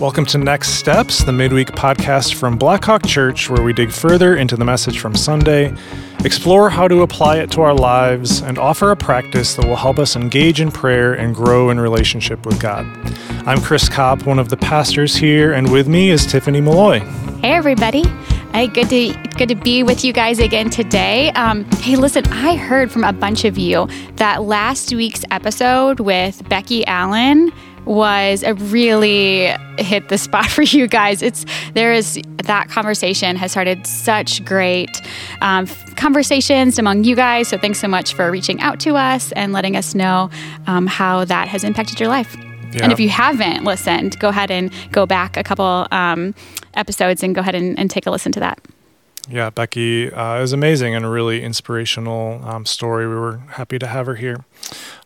Welcome to Next Steps, the midweek podcast from Blackhawk Church, where we dig further into the message from Sunday, explore how to apply it to our lives, and offer a practice that will help us engage in prayer and grow in relationship with God. I'm Chris Kopp, one of the pastors here, and with me is Tiffany Malloy. Hey, everybody. Hey, good to good to be with you guys again today. Um, hey, listen, I heard from a bunch of you that last week's episode with Becky Allen was a really hit the spot for you guys. It's there is that conversation has started such great um, conversations among you guys. So thanks so much for reaching out to us and letting us know um, how that has impacted your life. Yeah. And if you haven't listened, go ahead and go back a couple um, episodes and go ahead and, and take a listen to that. Yeah, Becky uh, is amazing and a really inspirational um, story. We were happy to have her here.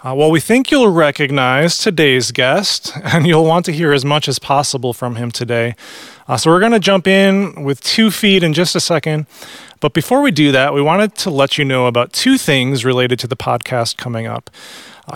Uh, well, we think you'll recognize today's guest, and you'll want to hear as much as possible from him today. Uh, so we're going to jump in with two feet in just a second. But before we do that, we wanted to let you know about two things related to the podcast coming up.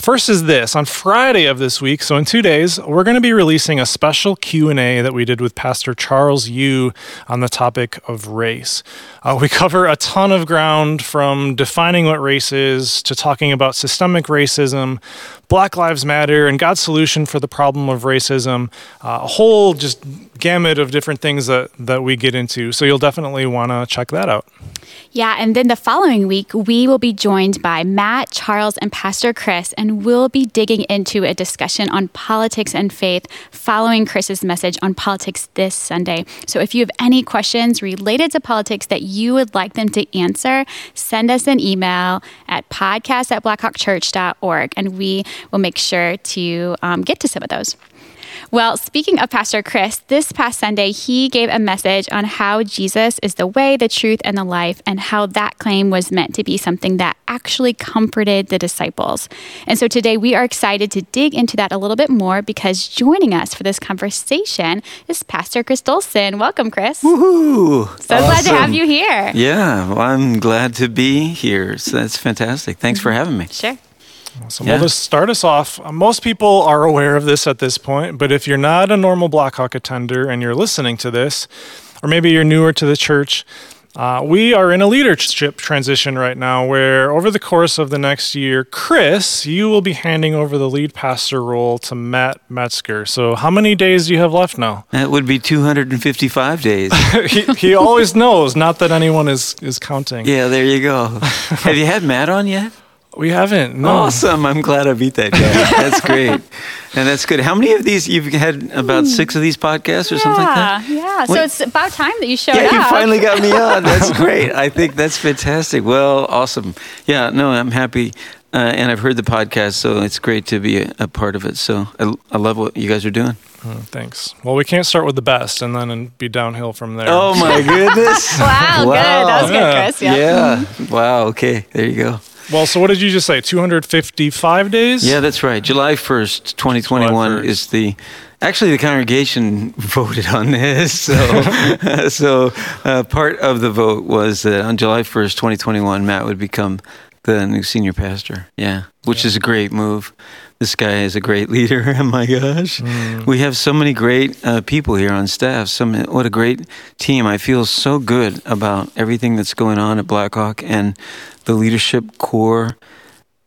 First is this. On friday of this week so in two days we're going to be releasing a special q&a that we did with pastor charles yu on the topic of race. Uh, we cover a ton of ground from defining what race is to talking about systemic racism black lives matter and god's solution for the problem of racism uh, a whole just gamut of different things that, that we get into. So you'll definitely want to check that out. Yeah, and then the following week, we will be joined by Matt, Charles, and Pastor Chris, and we'll be digging into a discussion on politics and faith following Chris's message on politics this Sunday. So if you have any questions related to politics that you would like them to answer, send us an email at podcast at blackhawkchurch.org, and we will make sure to um, get to some of those. Well, speaking of Pastor Chris, this past Sunday, he gave a message on how Jesus is the way, the truth, and the life, and how that claim was meant to be something that actually comforted the disciples. And so today we are excited to dig into that a little bit more because joining us for this conversation is Pastor Chris Dolson. Welcome, Chris. Woohoo! So awesome. glad to have you here. Yeah, well, I'm glad to be here. So that's fantastic. Thanks for having me. Sure. Awesome. Yeah. Well, to start us off, uh, most people are aware of this at this point, but if you're not a normal Blackhawk attender and you're listening to this, or maybe you're newer to the church, uh, we are in a leadership transition right now where, over the course of the next year, Chris, you will be handing over the lead pastor role to Matt Metzger. So, how many days do you have left now? That would be 255 days. he, he always knows, not that anyone is, is counting. Yeah, there you go. have you had Matt on yet? We haven't. No. Awesome. I'm glad I beat that guy. That's great. and that's good. How many of these you've had about hmm. six of these podcasts or yeah, something like that? Yeah. So it's about time that you showed yeah, up. You finally got me on. That's great. I think that's fantastic. Well, awesome. Yeah, no, I'm happy. Uh, and I've heard the podcast, so it's great to be a, a part of it. So I, I, love what you guys are doing. Oh, thanks. Well, we can't start with the best and then be downhill from there. Oh my goodness! wow, wow, good. That was yeah. good, Chris. Yeah. yeah. Wow. Okay. There you go. Well, so what did you just say? 255 days? Yeah, that's right. July 1st, 2021 July 1st. is the Actually, the congregation voted on this. So, so uh, part of the vote was that on July 1st, 2021, Matt would become the new senior pastor. Yeah, which yeah. is a great move. This guy is a great leader. Oh my gosh, mm. we have so many great uh, people here on staff. Some what a great team. I feel so good about everything that's going on at Blackhawk and the leadership core.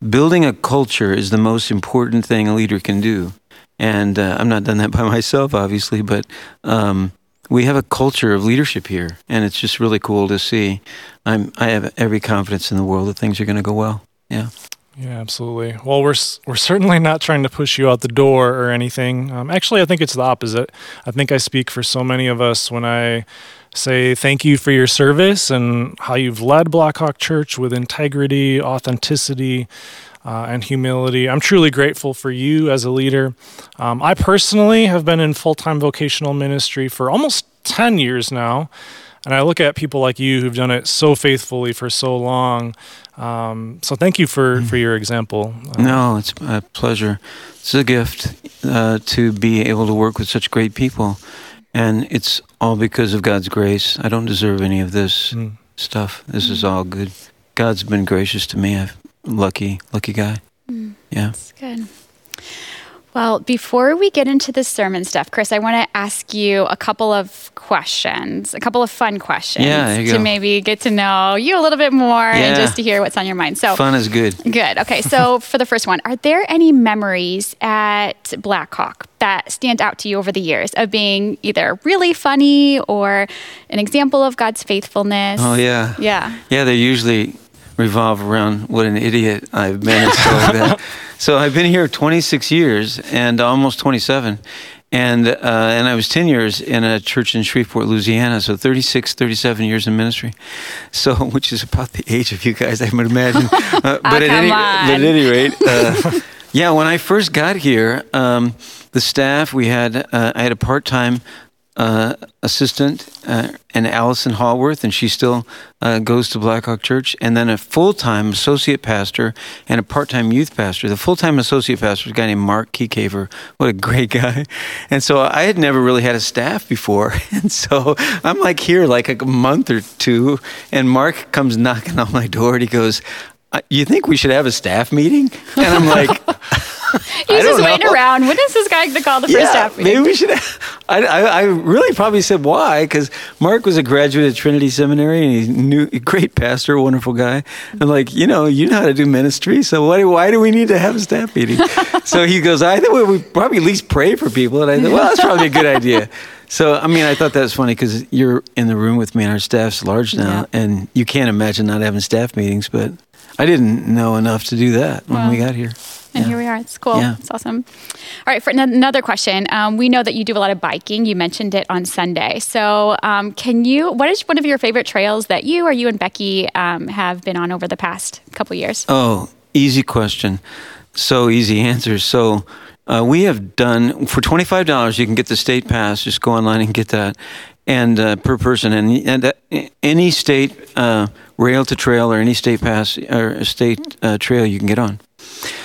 Building a culture is the most important thing a leader can do. And uh, I'm not done that by myself, obviously, but um, we have a culture of leadership here, and it's just really cool to see. I'm I have every confidence in the world that things are going to go well. Yeah. Yeah, absolutely. Well, we're we're certainly not trying to push you out the door or anything. Um, actually, I think it's the opposite. I think I speak for so many of us when I say thank you for your service and how you've led Blackhawk Church with integrity, authenticity, uh, and humility. I'm truly grateful for you as a leader. Um, I personally have been in full time vocational ministry for almost 10 years now. And I look at people like you who've done it so faithfully for so long. Um, so thank you for, mm. for your example. Uh, no, it's a pleasure. It's a gift uh, to be able to work with such great people. And it's all because of God's grace. I don't deserve any of this mm. stuff. This is all good. God's been gracious to me. I'm lucky, lucky guy. Mm. Yeah. That's good. Well, before we get into the sermon stuff, Chris, I want to ask you a couple of questions, a couple of fun questions yeah, to go. maybe get to know you a little bit more yeah. and just to hear what's on your mind. So fun is good. Good. Okay. So for the first one, are there any memories at Blackhawk that stand out to you over the years of being either really funny or an example of God's faithfulness? Oh yeah. Yeah. Yeah, they're usually revolve around what an idiot I've been and that. So I've been here 26 years and almost 27. And, uh, and I was 10 years in a church in Shreveport, Louisiana. So 36, 37 years in ministry. So, which is about the age of you guys, I would imagine. Uh, but, oh, at any, but, at any, rate, uh, yeah, when I first got here, um, the staff, we had, uh, I had a part time uh, assistant uh, and Allison Hallworth, and she still uh, goes to Blackhawk Church, and then a full time associate pastor and a part time youth pastor. The full time associate pastor is a guy named Mark Keycaver. What a great guy. And so I had never really had a staff before. And so I'm like here like a month or two, and Mark comes knocking on my door and he goes, uh, You think we should have a staff meeting? And I'm like, He's just waiting know. around. When is this guy going to call the yeah, first staff meeting? Maybe we should. I, I, I, really probably said why because Mark was a graduate at Trinity Seminary and he's new, great pastor, wonderful guy. And like you know, you know how to do ministry, so why, why do we need to have a staff meeting? so he goes, I think we probably at least pray for people. And I thought, well, that's probably a good idea. So I mean, I thought that was funny because you're in the room with me, and our staff's large now, yeah. and you can't imagine not having staff meetings. But I didn't know enough to do that when we got here. And yeah. here we are. It's cool. Yeah. It's awesome. All right, for another question, um, we know that you do a lot of biking. You mentioned it on Sunday. So, um, can you? What is one of your favorite trails that you or you and Becky um, have been on over the past couple years? Oh, easy question. So easy answers. So. Uh, we have done for twenty five dollars. You can get the state pass. Just go online and get that, and uh, per person, and, and uh, any state uh, rail to trail or any state pass or state uh, trail you can get on.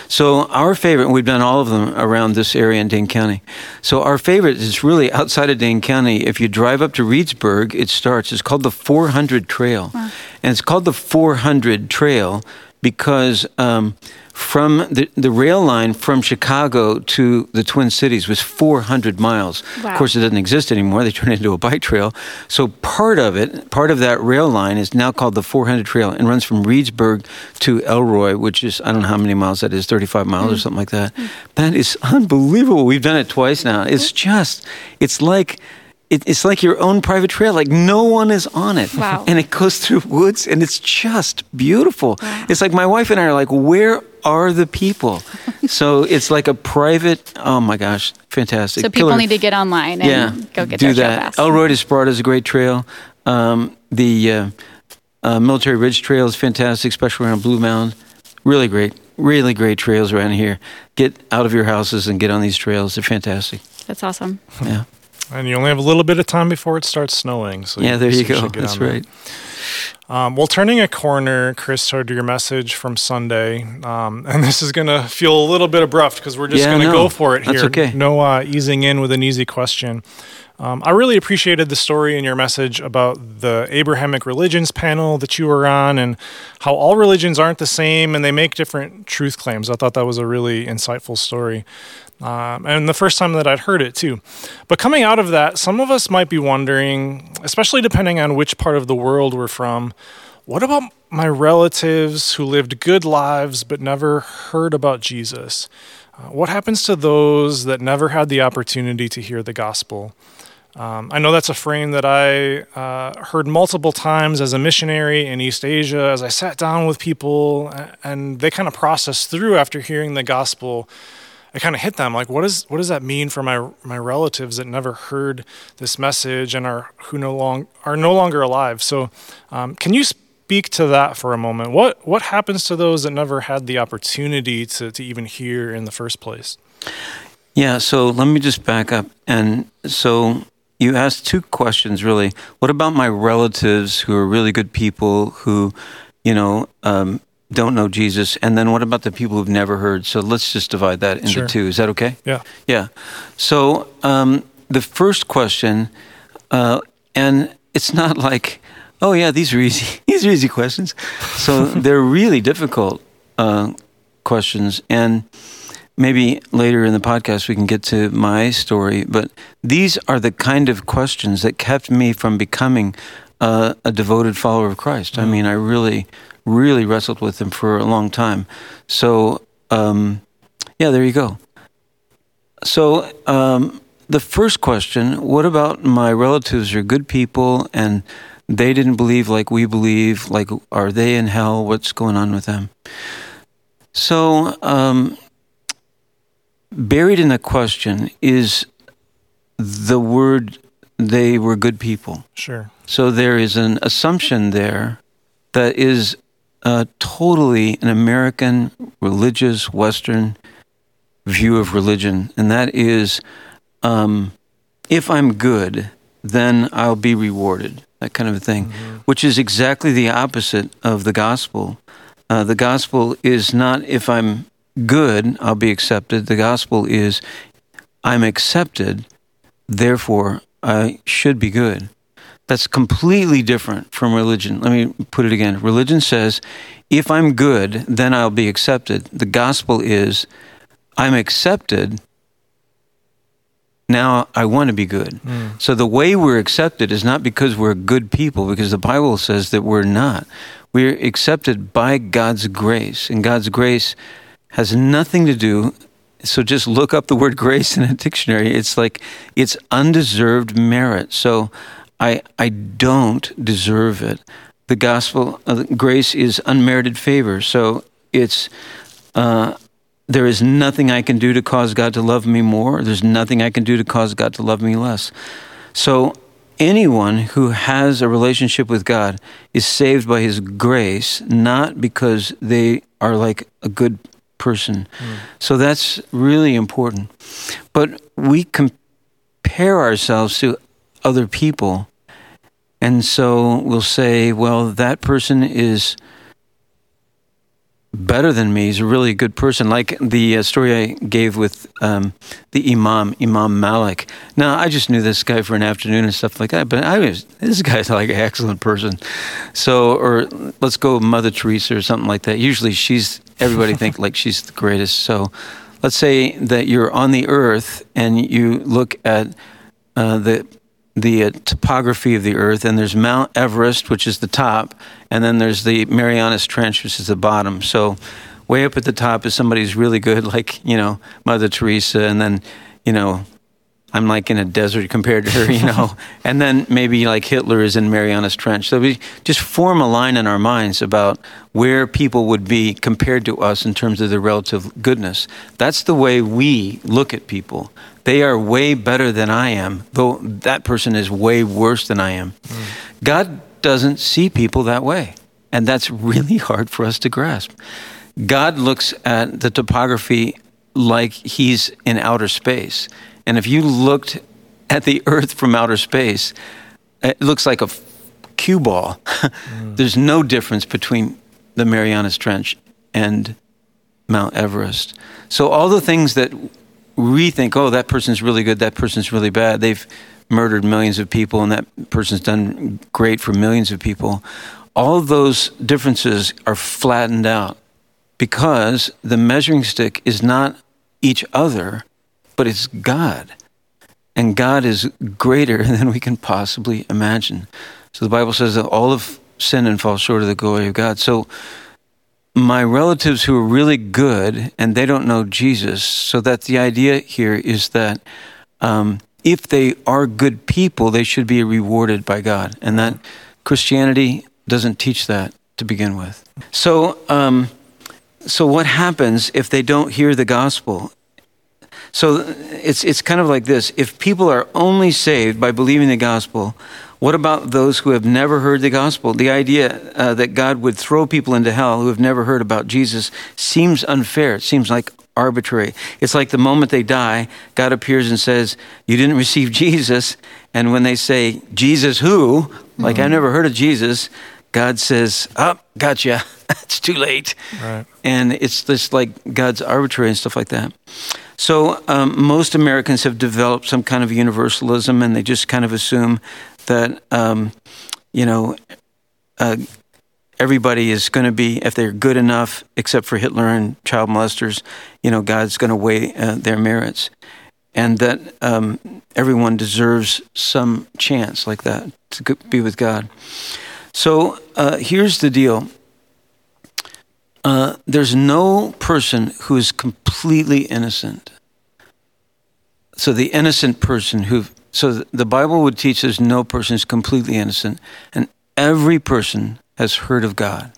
So our favorite, we've done all of them around this area in Dane County. So our favorite is really outside of Dane County. If you drive up to Reedsburg, it starts. It's called the 400 Trail, wow. and it's called the 400 Trail because um, from the, the rail line from Chicago to the Twin Cities was 400 miles. Wow. Of course, it doesn't exist anymore. They turned it into a bike trail. So part of it, part of that rail line is now called the 400 Trail and runs from Reedsburg to Elroy, which is, I don't know how many miles that is, 35 miles mm. or something like that. Mm. That is unbelievable. We've done it twice now. It's just, it's like, it, it's like your own private trail. Like no one is on it. Wow. And it goes through woods and it's just beautiful. Wow. It's like my wife and I are like, where are the people? so it's like a private, oh my gosh, fantastic. So people Killer. need to get online and yeah, go get do that. Elroy to Sparta is a great trail. Um, the uh, uh, Military Ridge Trail is fantastic, especially around Blue Mound. Really great, really great trails around here. Get out of your houses and get on these trails. They're fantastic. That's awesome. Yeah. And you only have a little bit of time before it starts snowing. So yeah, there you, go. That's right. Um, well, turning a corner, Chris, heard your message from Sunday, um, and this is going to feel a little bit abrupt because we're just yeah, going to no, go for it here. Okay. No uh, easing in with an easy question. Um, I really appreciated the story in your message about the Abrahamic religions panel that you were on and how all religions aren't the same and they make different truth claims. I thought that was a really insightful story. Um, and the first time that I'd heard it too. But coming out of that, some of us might be wondering, especially depending on which part of the world we're from, what about my relatives who lived good lives but never heard about Jesus? Uh, what happens to those that never had the opportunity to hear the gospel? Um, I know that's a frame that I uh, heard multiple times as a missionary in East Asia as I sat down with people and they kind of processed through after hearing the gospel. Kind of hit them like, what, is, what does that mean for my, my relatives that never heard this message and are, who no long, are no longer alive? So, um, can you speak to that for a moment? What, what happens to those that never had the opportunity to, to even hear in the first place? Yeah, so let me just back up. And so you asked two questions really. What about my relatives who are really good people who, you know, um, don't know Jesus? And then what about the people who've never heard? So let's just divide that into sure. two. Is that okay? Yeah. Yeah. So um, the first question, uh, and it's not like, oh yeah, these are easy. these are easy questions. So they're really difficult uh, questions, and maybe later in the podcast we can get to my story, but these are the kind of questions that kept me from becoming uh, a devoted follower of Christ. Mm. I mean, I really, really wrestled with him for a long time. So, um, yeah, there you go. So, um, the first question what about my relatives are good people and they didn't believe like we believe? Like, are they in hell? What's going on with them? So, um, buried in the question is the word they were good people. Sure. So there is an assumption there that is uh, totally an American religious Western view of religion, and that is um, if I'm good, then I'll be rewarded, that kind of a thing, mm-hmm. which is exactly the opposite of the gospel. Uh, the gospel is not if I'm good, I'll be accepted. The gospel is I'm accepted, therefore I should be good. That's completely different from religion. Let me put it again. Religion says, if I'm good, then I'll be accepted. The gospel is, I'm accepted, now I want to be good. Mm. So the way we're accepted is not because we're good people, because the Bible says that we're not. We're accepted by God's grace, and God's grace has nothing to do. So just look up the word grace in a dictionary. It's like it's undeserved merit. So I I don't deserve it. The gospel uh, grace is unmerited favor. So it's uh, there is nothing I can do to cause God to love me more. There's nothing I can do to cause God to love me less. So anyone who has a relationship with God is saved by his grace, not because they are like a good person. Mm. So that's really important. But we compare ourselves to other people. And so we'll say, well, that person is better than me. He's a really good person. Like the uh, story I gave with um, the Imam, Imam Malik. Now, I just knew this guy for an afternoon and stuff like that, but I was, this guy's like an excellent person. So, or let's go Mother Teresa or something like that. Usually she's, everybody think like she's the greatest. So let's say that you're on the earth and you look at uh, the the uh, topography of the Earth, and there's Mount Everest, which is the top, and then there's the Marianas Trench, which is the bottom. So, way up at the top is somebody who's really good, like you know Mother Teresa, and then you know I'm like in a desert compared to her, you know, and then maybe like Hitler is in Marianas Trench. So we just form a line in our minds about where people would be compared to us in terms of their relative goodness. That's the way we look at people. They are way better than I am, though that person is way worse than I am. Mm. God doesn't see people that way. And that's really hard for us to grasp. God looks at the topography like he's in outer space. And if you looked at the earth from outer space, it looks like a cue ball. mm. There's no difference between the Marianas Trench and Mount Everest. So all the things that we think, oh, that person's really good, that person's really bad. They've murdered millions of people, and that person's done great for millions of people. All of those differences are flattened out because the measuring stick is not each other, but it's God. And God is greater than we can possibly imagine. So the Bible says that all of sin and fall short of the glory of God. So my relatives who are really good and they don't know Jesus. So that the idea here is that um, if they are good people, they should be rewarded by God, and that Christianity doesn't teach that to begin with. So, um, so what happens if they don't hear the gospel? So it's it's kind of like this: if people are only saved by believing the gospel, what about those who have never heard the gospel? The idea uh, that God would throw people into hell who have never heard about Jesus seems unfair. It seems like arbitrary. It's like the moment they die, God appears and says, You didn't receive Jesus. And when they say, Jesus who? Like, mm-hmm. I've never heard of Jesus. God says, Oh, gotcha. it's too late. Right. And it's just like God's arbitrary and stuff like that. So um, most Americans have developed some kind of universalism and they just kind of assume that um, you know uh, everybody is going to be, if they're good enough, except for Hitler and child molesters, you know, God's going to weigh uh, their merits. And that um, everyone deserves some chance like that to be with God. So uh, here's the deal uh, there's no person who is completely innocent. So the innocent person who, so the Bible would teach us no person is completely innocent, and every person has heard of God.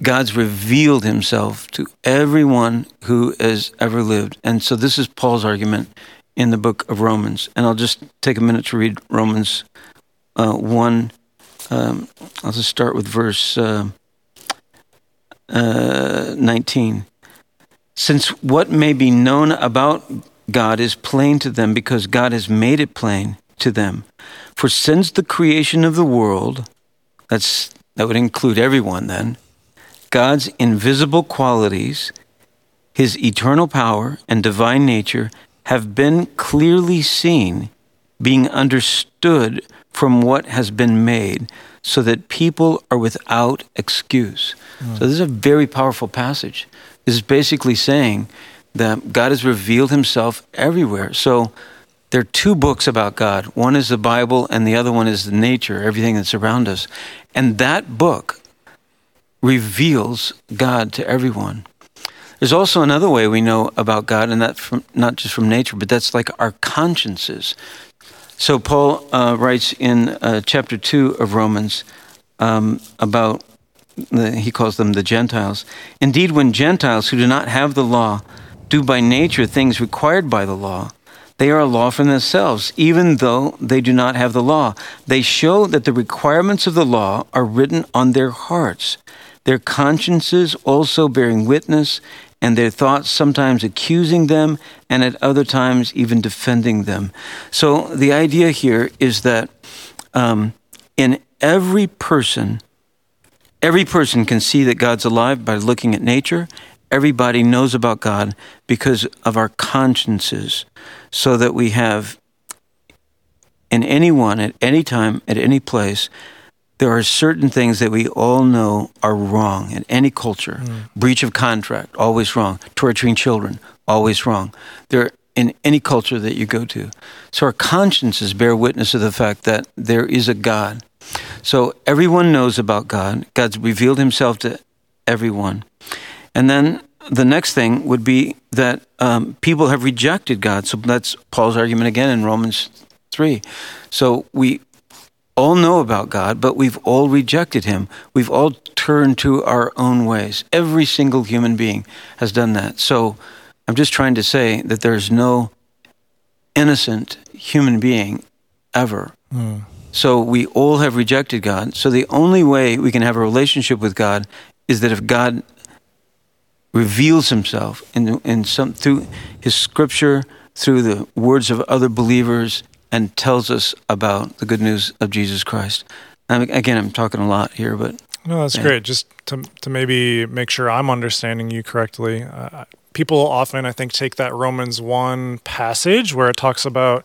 God's revealed himself to everyone who has ever lived. And so this is Paul's argument in the book of Romans. And I'll just take a minute to read Romans uh, 1. Um, I'll just start with verse uh, uh, 19. Since what may be known about God is plain to them because God has made it plain to them. For since the creation of the world, that's, that would include everyone then, God's invisible qualities, his eternal power and divine nature have been clearly seen, being understood from what has been made, so that people are without excuse. Mm. So, this is a very powerful passage. This is basically saying that God has revealed himself everywhere. So, there are two books about God. One is the Bible, and the other one is the nature, everything that's around us. And that book reveals God to everyone. There's also another way we know about God, and that from, not just from nature, but that's like our consciences. So Paul uh, writes in uh, chapter two of Romans um, about the, he calls them the Gentiles. Indeed, when Gentiles who do not have the law do by nature things required by the law, they are a law for themselves, even though they do not have the law. They show that the requirements of the law are written on their hearts, their consciences also bearing witness, and their thoughts sometimes accusing them, and at other times even defending them. So the idea here is that um, in every person, every person can see that God's alive by looking at nature. Everybody knows about God because of our consciences, so that we have in anyone, at any time, at any place, there are certain things that we all know are wrong in any culture. Mm. Breach of contract, always wrong. Torturing children, always wrong. There in any culture that you go to. So our consciences bear witness of the fact that there is a God. So everyone knows about God. God's revealed himself to everyone. And then the next thing would be that um, people have rejected God. So that's Paul's argument again in Romans 3. So we all know about God, but we've all rejected him. We've all turned to our own ways. Every single human being has done that. So I'm just trying to say that there's no innocent human being ever. Mm. So we all have rejected God. So the only way we can have a relationship with God is that if God reveals himself in, in some through his scripture, through the words of other believers, and tells us about the good news of Jesus Christ. And again, I'm talking a lot here, but no, that's yeah. great. Just to to maybe make sure I'm understanding you correctly. Uh, people often, I think, take that Romans one passage where it talks about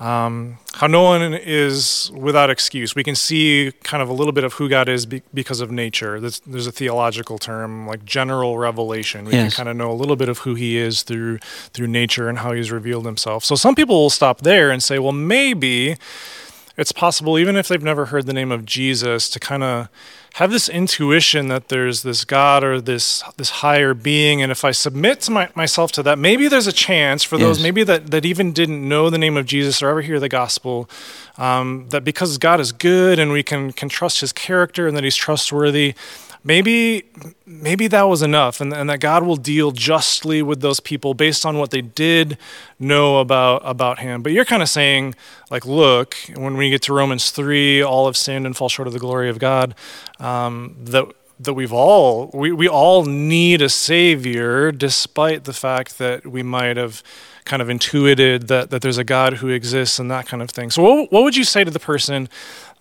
um, how no one is without excuse. We can see kind of a little bit of who God is be- because of nature. There's, there's, a theological term like general revelation. We yes. can kind of know a little bit of who He is through through nature and how He's revealed Himself. So some people will stop there and say, well, maybe it's possible, even if they've never heard the name of Jesus, to kind of have this intuition that there's this God or this this higher being, and if I submit to my, myself to that, maybe there's a chance for those yes. maybe that that even didn't know the name of Jesus or ever hear the gospel, um, that because God is good and we can can trust His character and that He's trustworthy, maybe maybe that was enough and, and that god will deal justly with those people based on what they did know about about him. But you're kind of saying like look when we get to romans 3 all have sinned and fall short of the glory of god um, that that we've all we, we all need a savior despite the fact that we might have kind of intuited that, that there's a god who exists and that kind of thing. So what, what would you say to the person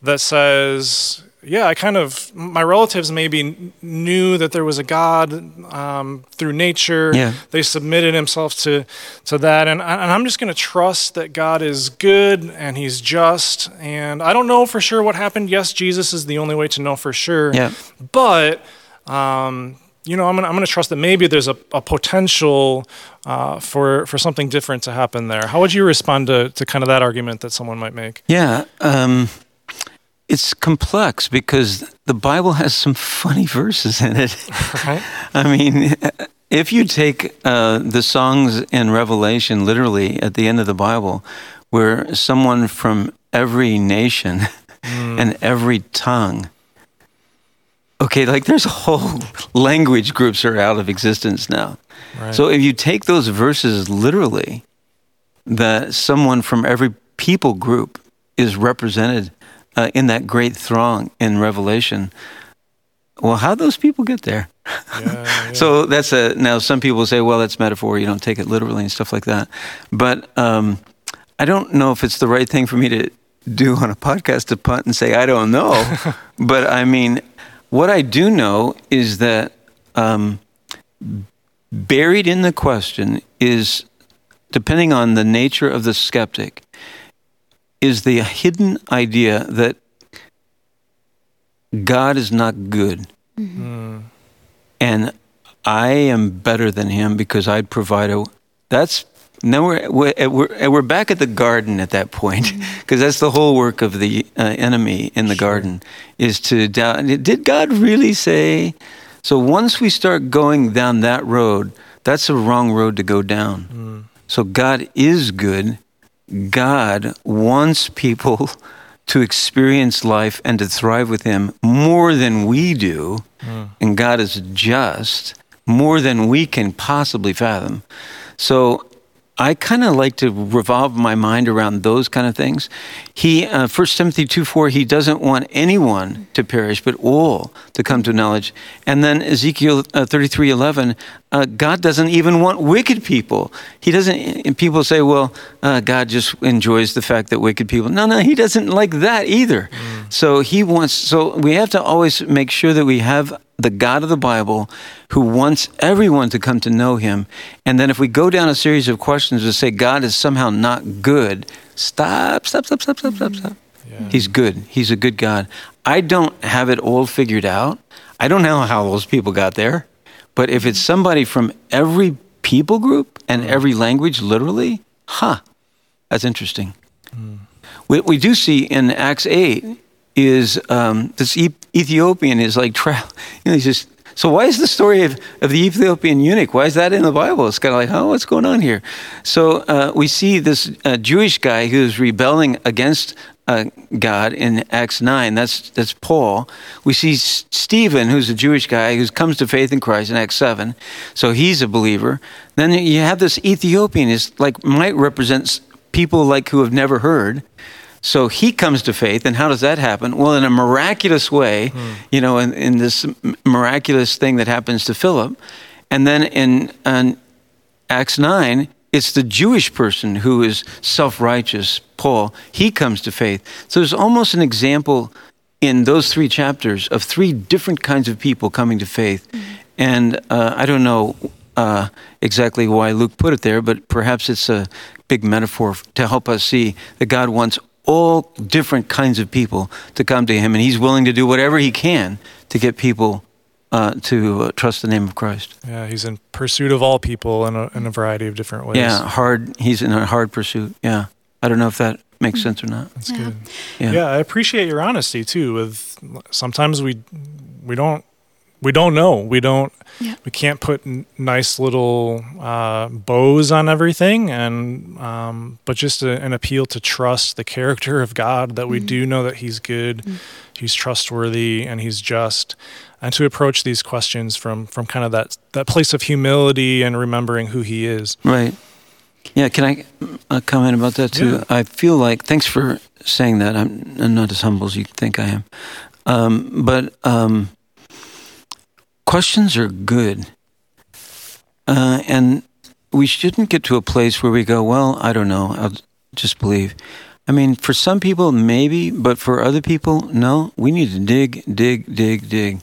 that says yeah, I kind of my relatives maybe knew that there was a God um, through nature. Yeah. They submitted themselves to to that, and, and I'm just going to trust that God is good and He's just. And I don't know for sure what happened. Yes, Jesus is the only way to know for sure. Yeah. But um, you know, I'm gonna, I'm gonna trust that maybe there's a, a potential uh, for for something different to happen there. How would you respond to, to kind of that argument that someone might make? Yeah, um, it's complex because the Bible has some funny verses in it. Right. I mean, if you take uh, the songs in Revelation literally at the end of the Bible, where someone from every nation and every tongue, okay, like there's whole language groups are out of existence now. Right. So if you take those verses literally, that someone from every people group is represented uh, in that great throng in Revelation. Well, how those people get there? Yeah, yeah. So that's a now. Some people say, "Well, that's metaphor. You don't take it literally and stuff like that." But um, I don't know if it's the right thing for me to do on a podcast to punt and say I don't know. but I mean, what I do know is that um, buried in the question is, depending on the nature of the skeptic, is the hidden idea that God is not good. Mm-hmm. And I am better than him because I'd provide a. That's now we're we're, we're, we're back at the garden at that point mm-hmm. because that's the whole work of the uh, enemy in the garden is to doubt. Did God really say? So once we start going down that road, that's a wrong road to go down. Mm. So God is good. God wants people to experience life and to thrive with Him more than we do. Hmm. And God is just more than we can possibly fathom. So I kind of like to revolve my mind around those kind of things. He, uh, 1 Timothy 2 4, he doesn't want anyone to perish, but all to come to knowledge. And then Ezekiel uh, 33 11, uh, God doesn't even want wicked people. He doesn't, and people say, well, uh, God just enjoys the fact that wicked people. No, no, he doesn't like that either. So he wants, so we have to always make sure that we have the God of the Bible who wants everyone to come to know him. And then if we go down a series of questions to say God is somehow not good, stop, stop, stop, stop, stop, stop, stop. Yeah. He's good. He's a good God. I don't have it all figured out. I don't know how those people got there. But if it's somebody from every people group and every language, literally, huh, that's interesting. What we do see in Acts 8 is um, this e- Ethiopian is like, tra- you know, he's just, so why is the story of, of the Ethiopian eunuch, why is that in the Bible? It's kind of like, oh, what's going on here? So uh, we see this uh, Jewish guy who's rebelling against uh, God in Acts 9. That's, that's Paul. We see Stephen, who's a Jewish guy who comes to faith in Christ in Acts 7. So he's a believer. Then you have this Ethiopian, is like might represent people like who have never heard. So he comes to faith, and how does that happen? Well, in a miraculous way, you know, in, in this miraculous thing that happens to Philip. And then in, in Acts 9, it's the Jewish person who is self righteous, Paul. He comes to faith. So there's almost an example in those three chapters of three different kinds of people coming to faith. And uh, I don't know uh, exactly why Luke put it there, but perhaps it's a big metaphor to help us see that God wants all different kinds of people to come to Him, and He's willing to do whatever He can to get people uh, to uh, trust the name of Christ. Yeah, he's in pursuit of all people in a, in a variety of different ways. Yeah, hard. He's in a hard pursuit. Yeah, I don't know if that makes sense or not. That's Yeah. good. Yeah. Yeah. I appreciate your honesty too. With sometimes we we don't we don't know. We don't Yeah. we can't put n- nice little uh, bows on everything, and um, but just a, an appeal to trust the character of God. That we do know that He's good, He's trustworthy, and He's just. And to approach these questions from from kind of that that place of humility and remembering who He is. Right. Yeah. Can I uh, comment about that too? Yeah. I feel like thanks for saying that. I'm, I'm not as humble as you think I am, um, but um, questions are good, uh, and we shouldn't get to a place where we go, "Well, I don't know. I'll just believe." I mean, for some people, maybe, but for other people, no. We need to dig, dig, dig, dig.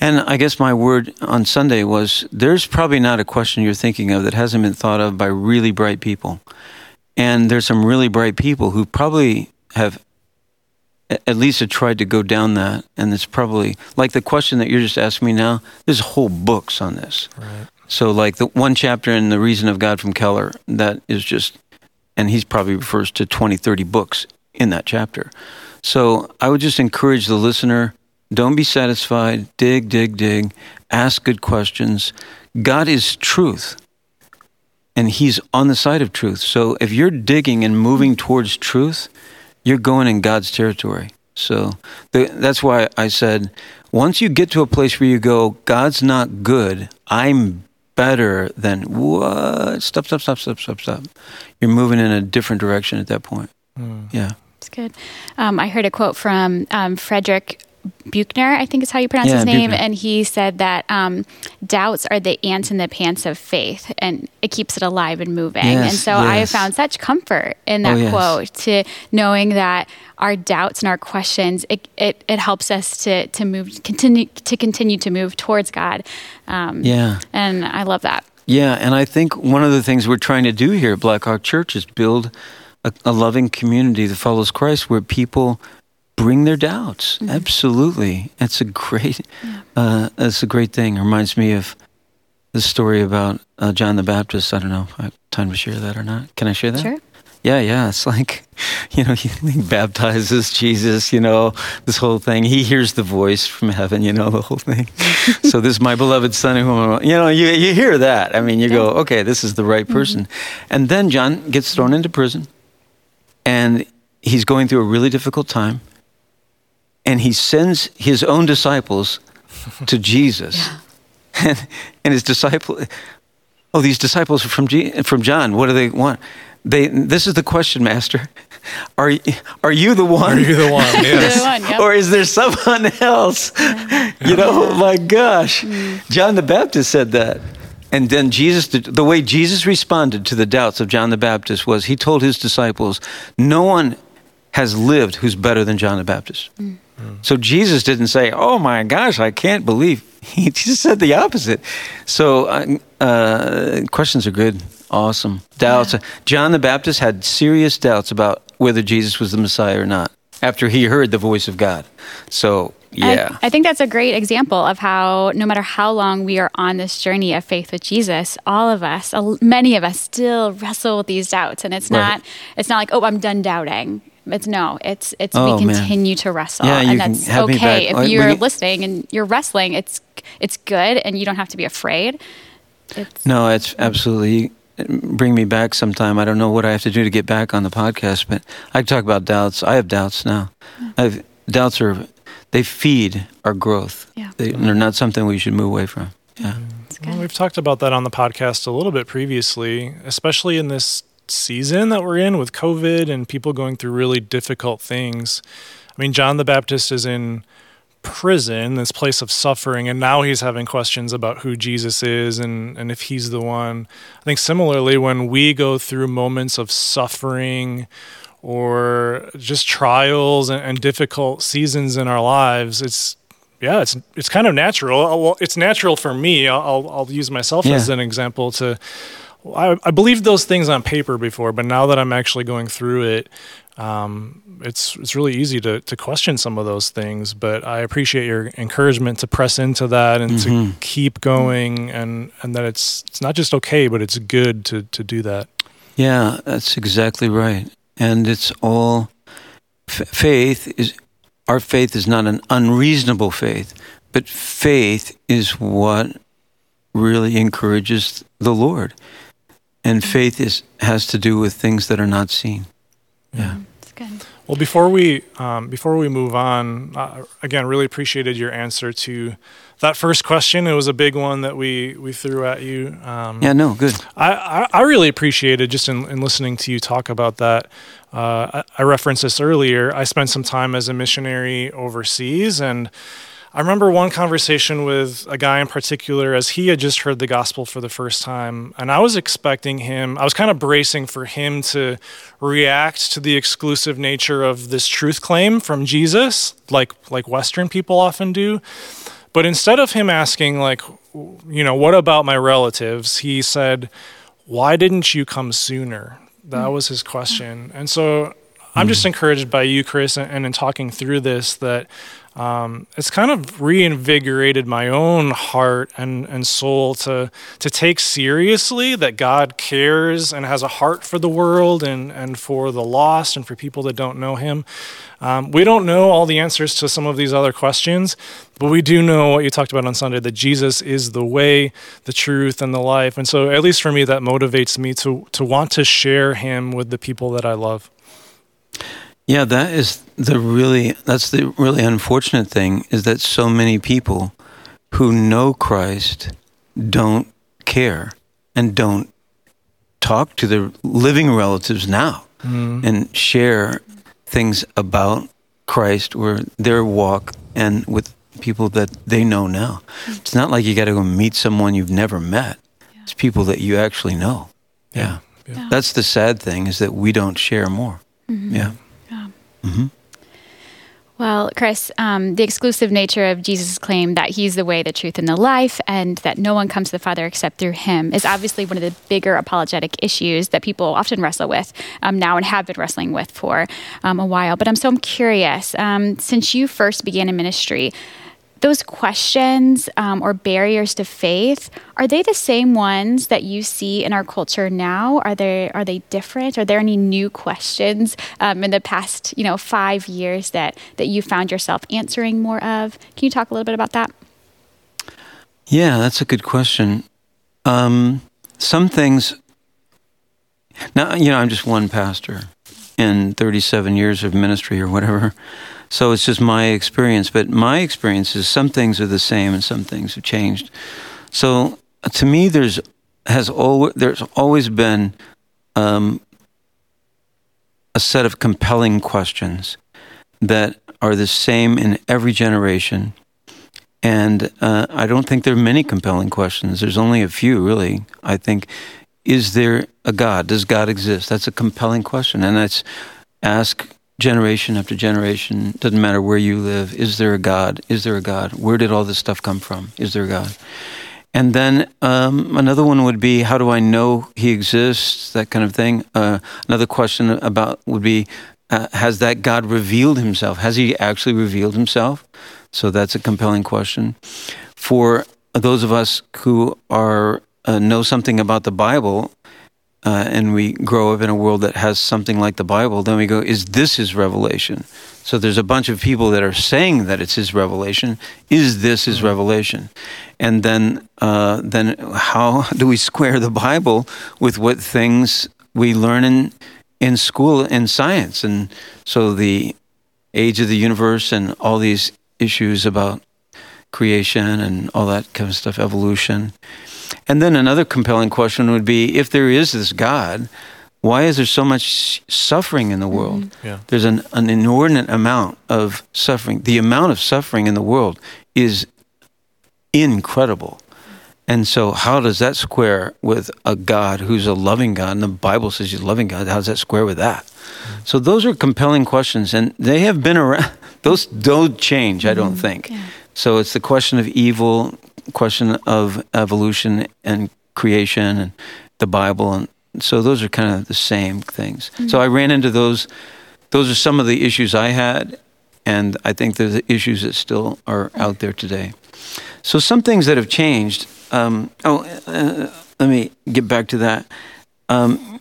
And I guess my word on Sunday was there's probably not a question you're thinking of that hasn't been thought of by really bright people. And there's some really bright people who probably have at least have tried to go down that. And it's probably like the question that you're just asking me now, there's whole books on this. Right. So, like the one chapter in The Reason of God from Keller, that is just, and he's probably refers to 20, 30 books in that chapter. So, I would just encourage the listener don't be satisfied, dig, dig, dig, ask good questions. God is truth, and He's on the side of truth. So, if you're digging and moving towards truth, you're going in God's territory. So, the, that's why I said, once you get to a place where you go, God's not good, I'm better than what? Stop, stop, stop, stop, stop, stop. You're moving in a different direction at that point. Mm. Yeah. That's good. Um, I heard a quote from um, Frederick Buechner, I think is how you pronounce yeah, his name, Buechner. and he said that um, doubts are the ants in the pants of faith, and it keeps it alive and moving. Yes, and so yes. I have found such comfort in that oh, yes. quote to knowing that our doubts and our questions it, it, it, helps us to to move continue to continue to move towards God. Um, yeah, and I love that. Yeah, and I think one of the things we're trying to do here at Blackhawk Church is build a, a loving community that follows Christ, where people bring their doubts. Mm-hmm. Absolutely, that's a great, yeah. uh, it's a great thing. It reminds me of the story about uh, John the Baptist. I don't know if I have time to share that or not. Can I share that? Sure. Yeah, yeah. It's like, you know, he, he baptizes Jesus, you know, this whole thing. He hears the voice from heaven, you know, the whole thing. so this is my beloved son whom you know, you, you hear that. I mean, you go, okay, this is the right mm-hmm. person. Mm-hmm. And then John gets thrown into prison and he's going through a really difficult time and he sends his own disciples to Jesus. Yeah. And, and his disciple, oh, these disciples are from, G, from John. What do they want? They, this is the question, Master. Are, are you the one? Are you the one? Yes. the one yep. Or is there someone else? Yeah. You know, my gosh. Mm. John the Baptist said that. And then Jesus, the way Jesus responded to the doubts of John the Baptist was he told his disciples, No one has lived who's better than John the Baptist. Mm. So Jesus didn't say, "Oh my gosh, I can't believe." He just said the opposite. So uh, uh, questions are good, awesome. Doubts. Yeah. John the Baptist had serious doubts about whether Jesus was the Messiah or not after he heard the voice of God. So yeah. I, I, think that's a great example of how no matter how long we are on this journey of faith with Jesus, all of us, many of us still wrestle with these doubts and it's not, it's not like, "Oh, I'm done doubting." It's no, it's it's oh, we continue man. to wrestle, yeah, and that's okay. If you're listening and you're wrestling, it's it's good, and you don't have to be afraid. It's, no, it's absolutely bring me back sometime. I don't know what I have to do to get back on the podcast, but I talk about doubts. I have doubts now. Yeah. I've, doubts are they feed our growth. Yeah. They, are not something we should move away from. Yeah. Well, we've talked about that on the podcast a little bit previously, especially in this season that we're in with COVID and people going through really difficult things. I mean, John the Baptist is in prison, this place of suffering, and now he's having questions about who Jesus is and, and if he's the one. I think similarly, when we go through moments of suffering or just trials and, and difficult seasons in our lives, it's yeah, it's it's kind of natural. Well, it's natural for me. I'll I'll use myself yeah. as an example to I, I believed those things on paper before, but now that I'm actually going through it, um, it's it's really easy to to question some of those things. But I appreciate your encouragement to press into that and mm-hmm. to keep going, and and that it's it's not just okay, but it's good to to do that. Yeah, that's exactly right, and it's all f- faith is our faith is not an unreasonable faith, but faith is what really encourages the Lord and faith is has to do with things that are not seen. Yeah, that's good. Well, before we um, before we move on, uh, again, really appreciated your answer to that first question. It was a big one that we we threw at you. Um, yeah, no, good. I, I, I really appreciated just in, in, listening to you talk about that. Uh, I, I referenced this earlier. I spent some time as a missionary overseas, and I remember one conversation with a guy in particular as he had just heard the gospel for the first time. And I was expecting him, I was kind of bracing for him to react to the exclusive nature of this truth claim from Jesus, like, like Western people often do. But instead of him asking, like, you know, what about my relatives? He said, why didn't you come sooner? That mm. was his question. And so I'm just mm. encouraged by you, Chris, and in talking through this that um, it's kind of reinvigorated my own heart and, and soul to to take seriously that God cares and has a heart for the world and, and for the lost and for people that don't know Him. Um, we don't know all the answers to some of these other questions, but we do know what you talked about on Sunday that Jesus is the way, the truth, and the life. And so, at least for me, that motivates me to to want to share Him with the people that I love. Yeah, that is the really that's the really unfortunate thing is that so many people who know Christ don't care and don't talk to their living relatives now mm. and share things about Christ or their walk and with people that they know now. It's not like you got to go meet someone you've never met. Yeah. It's people that you actually know. Yeah. Yeah. yeah. That's the sad thing is that we don't share more. Mm-hmm. Yeah. Mm-hmm. Well, Chris, um, the exclusive nature of Jesus' claim that he's the way, the truth, and the life, and that no one comes to the Father except through him, is obviously one of the bigger apologetic issues that people often wrestle with um, now and have been wrestling with for um, a while. But I'm so curious, um, since you first began in ministry, those questions um, or barriers to faith are they the same ones that you see in our culture now? Are they are they different? Are there any new questions um, in the past you know five years that that you found yourself answering more of? Can you talk a little bit about that? Yeah that's a good question. Um, some things now you know i'm just one pastor in 37 years of ministry or whatever so it's just my experience. But my experience is some things are the same and some things have changed. So to me, there's has always there's always been um, a set of compelling questions that are the same in every generation. And uh, I don't think there are many compelling questions. There's only a few, really. I think, is there a God? Does God exist? That's a compelling question. And that's ask generation after generation, doesn't matter where you live, is there a God? Is there a God? Where did all this stuff come from? Is there a God? And then um, another one would be, how do I know He exists? That kind of thing. Uh, another question about would be, uh, has that God revealed Himself? Has He actually revealed Himself? So that's a compelling question. For those of us who are uh, know something about the Bible, uh, and we grow up in a world that has something like the Bible, then we go, is this his revelation? So there's a bunch of people that are saying that it's his revelation. Is this his mm-hmm. revelation? And then, uh, then how do we square the Bible with what things we learn in in school in science? And so the age of the universe and all these issues about creation and all that kind of stuff, evolution. And then another compelling question would be if there is this God, why is there so much suffering in the world? Mm-hmm. Yeah. There's an, an inordinate amount of suffering. The amount of suffering in the world is incredible. And so, how does that square with a God who's a loving God? And the Bible says he's a loving God. How does that square with that? Mm-hmm. So, those are compelling questions, and they have been around. Those don't change, I don't mm-hmm. think. Yeah. So, it's the question of evil, question of evolution and creation and the Bible, and so those are kind of the same things. Mm-hmm. So I ran into those. Those are some of the issues I had, and I think they're the issues that still are out there today. So some things that have changed. Um, oh, uh, let me get back to that. Um,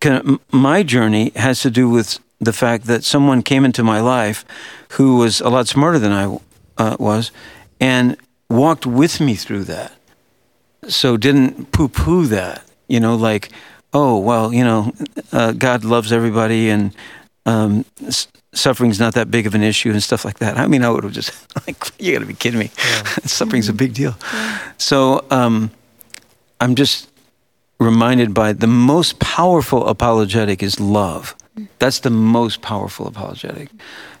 of, my journey has to do with the fact that someone came into my life who was a lot smarter than I uh, was, and walked with me through that. So didn't poo poo that, you know, like, oh, well, you know, uh, God loves everybody and um, s- suffering's not that big of an issue and stuff like that. I mean, I would have just, like, you gotta be kidding me. Yeah. Suffering's a big deal. Yeah. So um, I'm just reminded by the most powerful apologetic is love. That's the most powerful apologetic.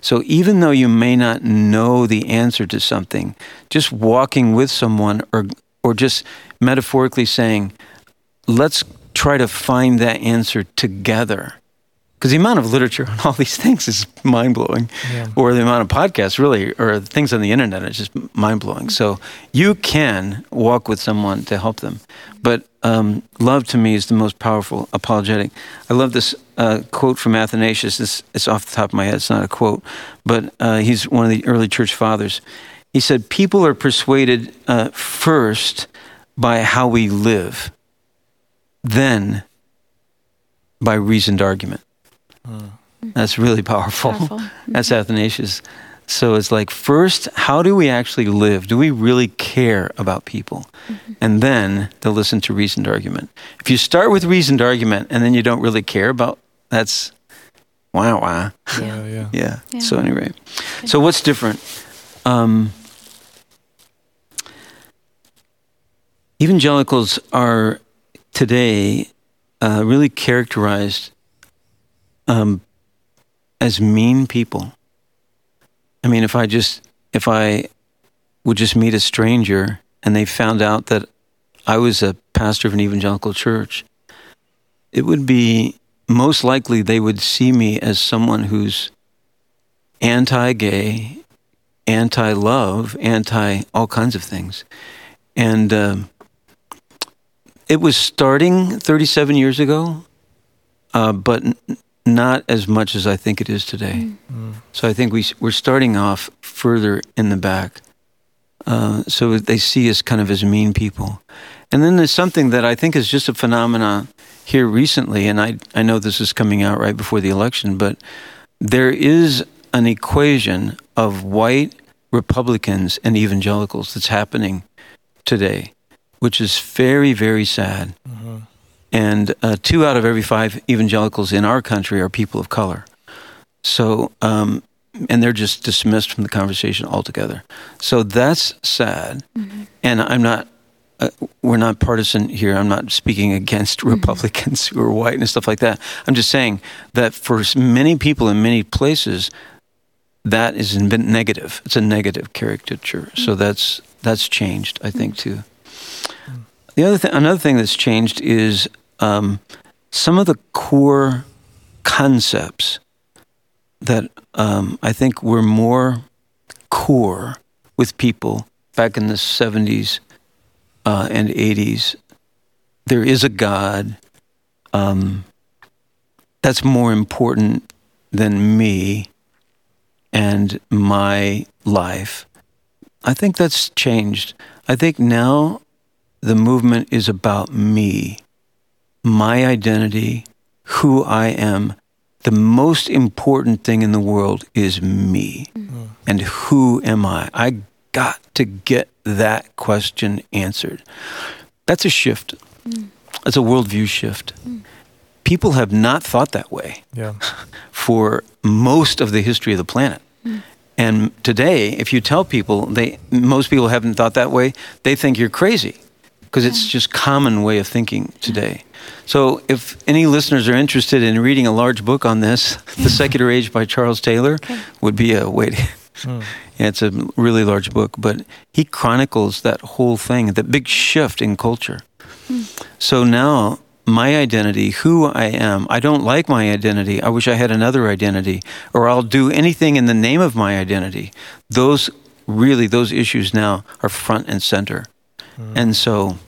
So even though you may not know the answer to something, just walking with someone or or just metaphorically saying, let's try to find that answer together because the amount of literature on all these things is mind blowing, yeah. or the amount of podcasts really, or things on the internet is just mind blowing. So you can walk with someone to help them, but um, love to me is the most powerful apologetic. I love this uh, quote from Athanasius. This it's off the top of my head. It's not a quote, but uh, he's one of the early church fathers. He said, "People are persuaded uh, first by how we live, then by reasoned argument." That's really powerful. powerful. That's Athanasius. So it's like, first, how do we actually live? Do we really care about people? Mm-hmm. And then to listen to reasoned argument. If you start with reasoned argument and then you don't really care about, that's wow, wow. Yeah, yeah. Yeah. yeah. So anyway, so what's different? Um, evangelicals are today uh, really characterized um, as mean people. I mean, if I just if I would just meet a stranger and they found out that I was a pastor of an evangelical church, it would be most likely they would see me as someone who's anti-gay, anti-love, anti all kinds of things, and. Uh, it was starting 37 years ago, uh, but not as much as I think it is today. Mm. So I think we, we're starting off further in the back. Uh, so they see us kind of as mean people. And then there's something that I think is just a phenomenon here recently, and I, I know this is coming out right before the election, but there is an equation of white Republicans and evangelicals that's happening today, which is very, very sad. Mm-hmm. And uh, two out of every five evangelicals in our country are people of color. So, um, and they're just dismissed from the conversation altogether. So that's sad. Mm-hmm. And I'm not, uh, we're not partisan here. I'm not speaking against mm-hmm. Republicans who are white and stuff like that. I'm just saying that for many people in many places, that is negative. It's a negative caricature. Mm-hmm. So that's that's changed, I think, too. The other thing, another thing that's changed is um, some of the core concepts that um, I think were more core with people back in the 70s uh, and 80s. There is a God. Um, that's more important than me and my life. I think that's changed. I think now the movement is about me, my identity, who I am. The most important thing in the world is me. Mm-hmm. And who am I? I got to get that question answered. That's a shift. Mm. That's a worldview shift. Mm. People have not thought that way yeah. for most of the history of the planet. Mm. And today, if you tell people they most people haven't thought that way, they think you're crazy because it's just common way of thinking today. So if any listeners are interested in reading a large book on this, The Secular Age by Charles Taylor okay. would be a way to hmm. yeah, it's a really large book, but he chronicles that whole thing, the big shift in culture. Hmm. So now my identity, who I am, I don't like my identity. I wish I had another identity, or I'll do anything in the name of my identity. Those really, those issues now are front and center. Mm. And so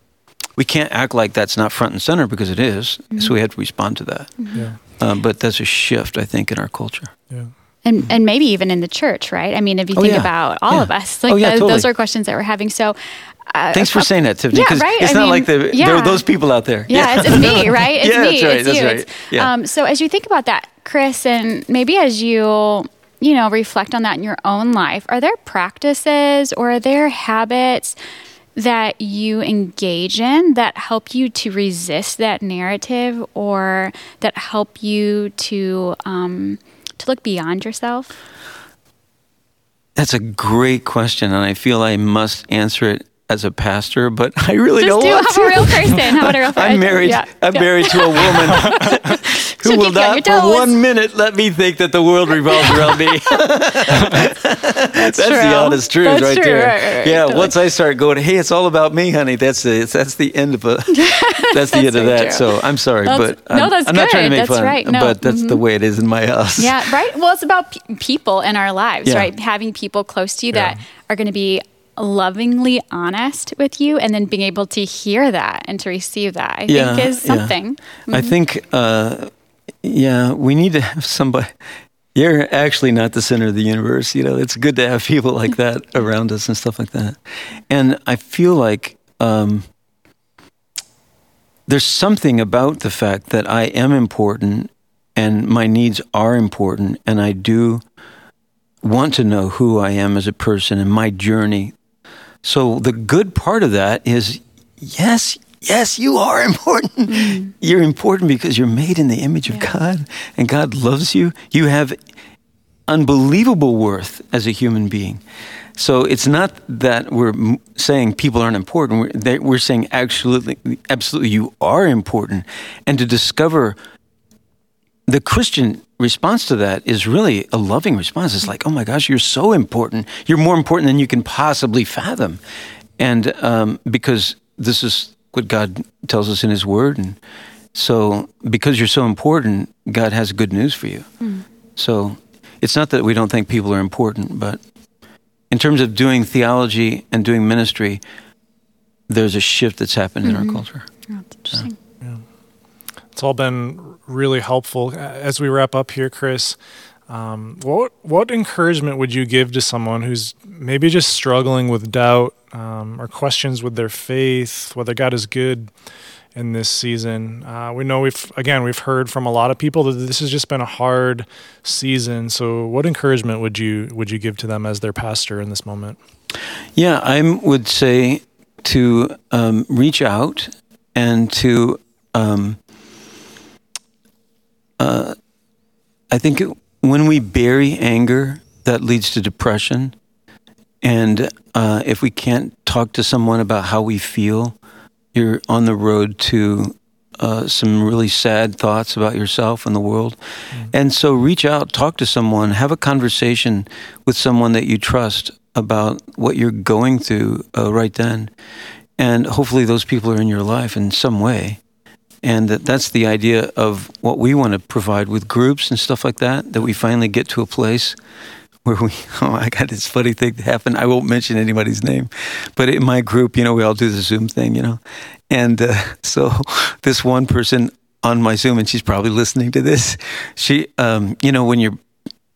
we can't act like that's not front and center because it is. Mm-hmm. So we have to respond to that. Mm-hmm. Yeah. Um, but that's a shift, I think, in our culture. Yeah. And, and maybe even in the church, right? I mean, if you oh, think yeah. about all yeah. of us, like oh, yeah, totally. those are questions that we're having. So, uh, Thanks for uh, saying that, Tiffany. Yeah, right. It's I not mean, like the, yeah. there are those people out there. Yeah, yeah. It's, it's, me, right? It's yeah, me. That's right, it's that's you. Right. Yeah. Um, so as you think about that, Chris, and maybe as you you know reflect on that in your own life, are there practices or are there habits that you engage in that help you to resist that narrative or that help you to um, to look beyond yourself? That's a great question, and I feel I must answer it as a pastor, but I really Just don't do, want to. a real person. How a real person? I'm married. Yeah. I'm yeah. married to a woman. who will not for one minute let me think that the world revolves around me. that's, that's the honest truth that's right true. there. Right, right, yeah, totally. once I start going, hey, it's all about me, honey. That's the that's the end of a that's the end of that. true. So I'm sorry, That's- but no, I'm, that's I'm not trying to good. make That's fun. right. No, But that's the mm-hmm. way it is in my house. Yeah, right. Well, it's about pe- people in our lives, Yeah. right? Having people close to you that are going to be lovingly honest with you and then being able to hear that and to receive that, I Yeah, think is yeah. something. I think, uh, yeah, we need to have somebody. You're actually not the center of the universe. You know, it's good to have people like that around us and stuff like that. And I feel like um, there's something about the fact that I am important and my needs are important, and I do want to know who I am as a person and my journey. So the good part of that is yes, yes, you are important. Mm-hmm. You're important because you're made in the image of God and God loves you. You have unbelievable worth as a human being. So it's not that we're saying people aren't important. We're, they, we're saying absolutely, absolutely, you are important. And to discover the Christian response to that is really a loving response. It's like, oh my gosh, you're so important. You're more important than you can possibly fathom. And um, because this is what God tells us in His Word. And so, because you're so important, God has good news for you. So, it's not that we don't think people are important, but in terms of doing theology and doing ministry, there's a shift that's happened in our culture. Oh, that's interesting. It's all been really helpful. As we wrap up here, Chris, um, what what encouragement would you give to someone who's maybe just struggling with doubt um, or questions with their faith, whether God is good in this season? Uh, we know we've again we've heard from a lot of people that this has just been a hard season. So, what encouragement would you would you give to them as their pastor in this moment? Yeah, I would say to um, reach out and to. Uh, I think it, when we bury anger, that leads to depression. And uh, if we can't talk to someone about how we feel, you're on the road to uh, some really sad thoughts about yourself and the world. And so reach out, talk to someone, have a conversation with someone that you trust about what you're going through uh, right then. And hopefully those people are in your life in some way. And that, that's the idea of what we want to provide with groups and stuff like that, that we finally get to a place where we, oh, I got this funny thing that happened. I won't mention anybody's name, but in my group, you know, we all do the Zoom thing, you know. And uh, so this one person on my Zoom, and she's probably listening to this, she, um, you know, when your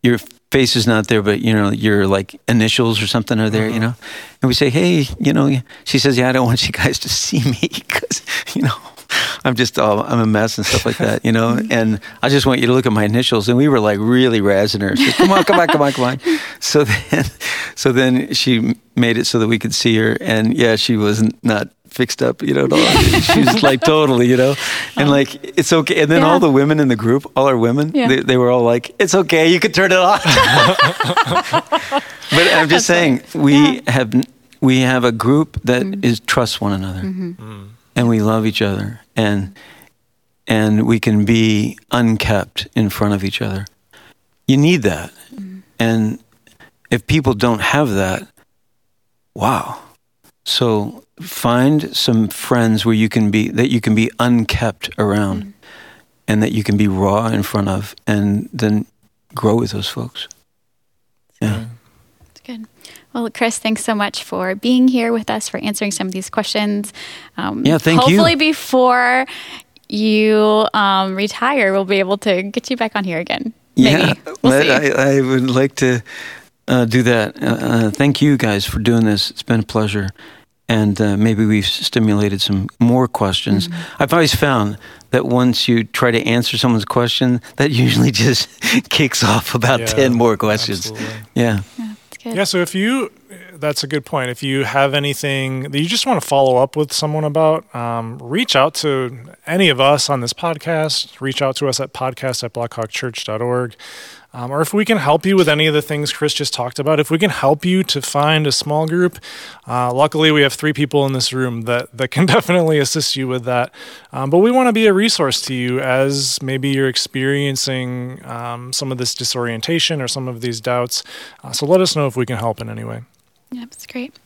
your face is not there, but you know, your like initials or something are there, you know, and we say, hey, you know, she says, yeah, I don't want you guys to see me because, you know, I'm just all, I'm a mess and stuff like that, you know. And I just want you to look at my initials. And we were like really razzing her. Said, come on, come on, come on, come on. So then, so then she made it so that we could see her. And yeah, she wasn't fixed up, you know. At all. She was like totally, you know. And oh. like it's okay. And then Yeah. all the women in the group, all our women, Yeah. they, they were all like, it's okay, you could turn it off. but I'm just saying, we have we have a group that mm-hmm. is trust one another mm-hmm. mm. and we love each other and and we can be unkept in front of each other. You need that. Mm-hmm. And if people don't have that wow. So find some friends where you can be that you can be unkept around mm-hmm. and that you can be raw in front of and then grow with those folks. Yeah. That's good. Well, Chris, thanks so much for being here with us, for answering some of these questions. Um, Yeah, thank you. hopefully before you um, retire, we'll be able to get you back on here again. Maybe. Yeah, We'll but see. I, I would like to uh, do that. Uh, uh, thank you guys for doing this. It's been a pleasure. And uh, maybe we've stimulated some more questions. Mm-hmm. I've always found that once you try to answer someone's question, that usually just kicks off about Yeah, 10 more questions. absolutely. Yeah. yeah, that's good. Yeah, so if you that's a good point. If you have anything that you just want to follow up with someone about, um, reach out to any of us on this podcast. Reach out to us at podcast at blackhawkchurch.org. Um, or if we can help you with any of the things Chris just talked about, if we can help you to find a small group, uh, luckily we have three people in this room that, that can definitely assist you with that. Um, but we want to be a resource to you as maybe you're experiencing um, some of this disorientation or some of these doubts. Uh, so let us know if we can help in any way. Yeah, that's great.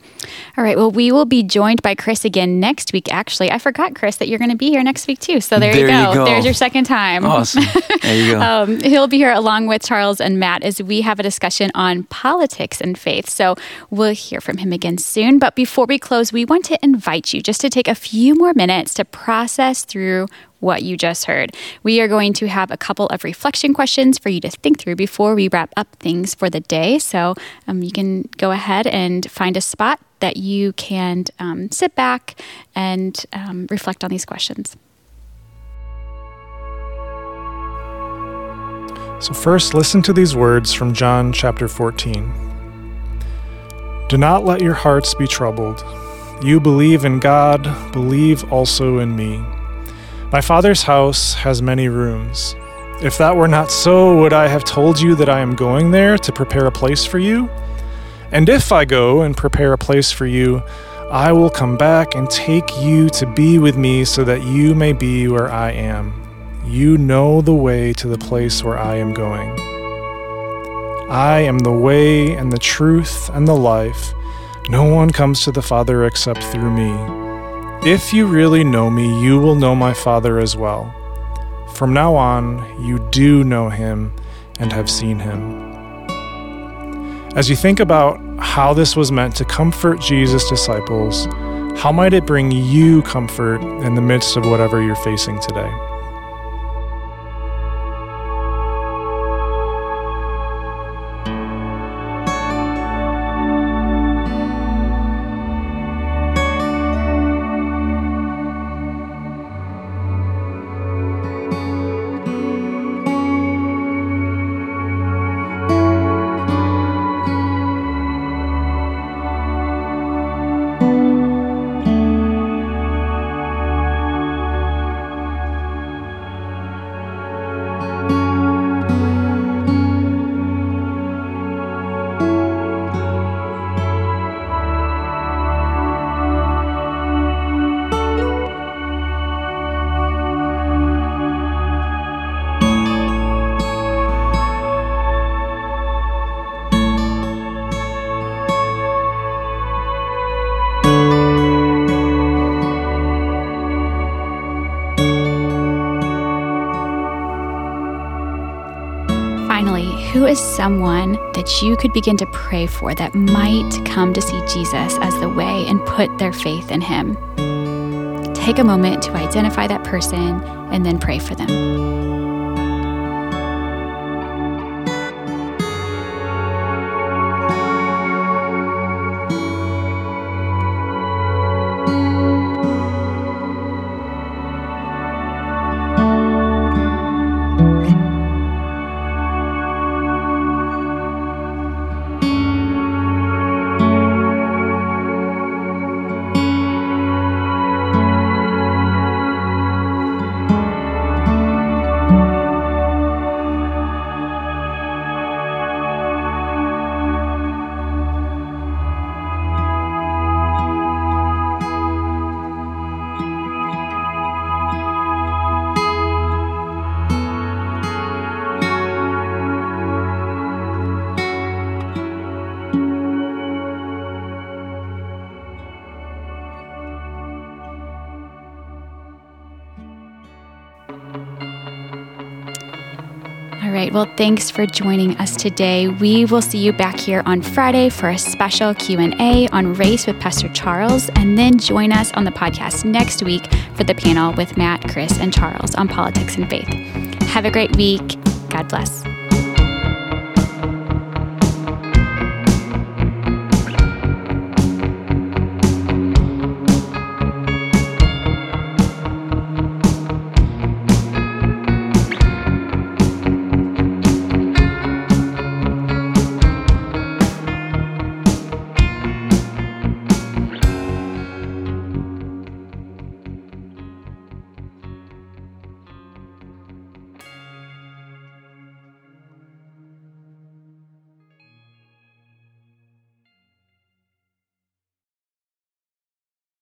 All right. Well, we will be joined by Chris again next week. Actually, I forgot, Chris, that you're going to be here next week too. So there, there you, go. you, go. There's your second time. Awesome. There you go. um, he'll be here along with Charles and Matt as we have a discussion on politics and faith. So we'll hear from him again soon. But before we close, we want to invite you just to take a few more minutes to process through what you just heard. We are going to have a couple of reflection questions for you to think through before we wrap up things for the day. So um, you can go ahead and find a spot that you can um, sit back and um, reflect on these questions. So, first, listen to these words from John chapter 14. Do not let your hearts be troubled. You believe in God, believe also in me. My Father's house has many rooms. If that were not so, would I have told you that I am going there to prepare a place for you? And if I go and prepare a place for you, I will come back and take you to be with me so that you may be where I am. You know the way to the place where I am going. I am the way and the truth and the life. No one comes to the Father except through me. If you really know me, you will know my Father as well. From now on, you do know him and have seen him. As you think about how this was meant to comfort Jesus' disciples, how might it bring you comfort in the midst of whatever you're facing today? Is someone that you could begin to pray for that might come to see Jesus as the way and put their faith in Him? Take a moment to identify that person and then pray for them. Well, thanks for joining us today. We will see you back here on Friday for a special Q&A on race with Pastor Charles and then join us on the podcast next week for the panel with Matt, Chris, and Charles on politics and faith. Have a great week. God bless.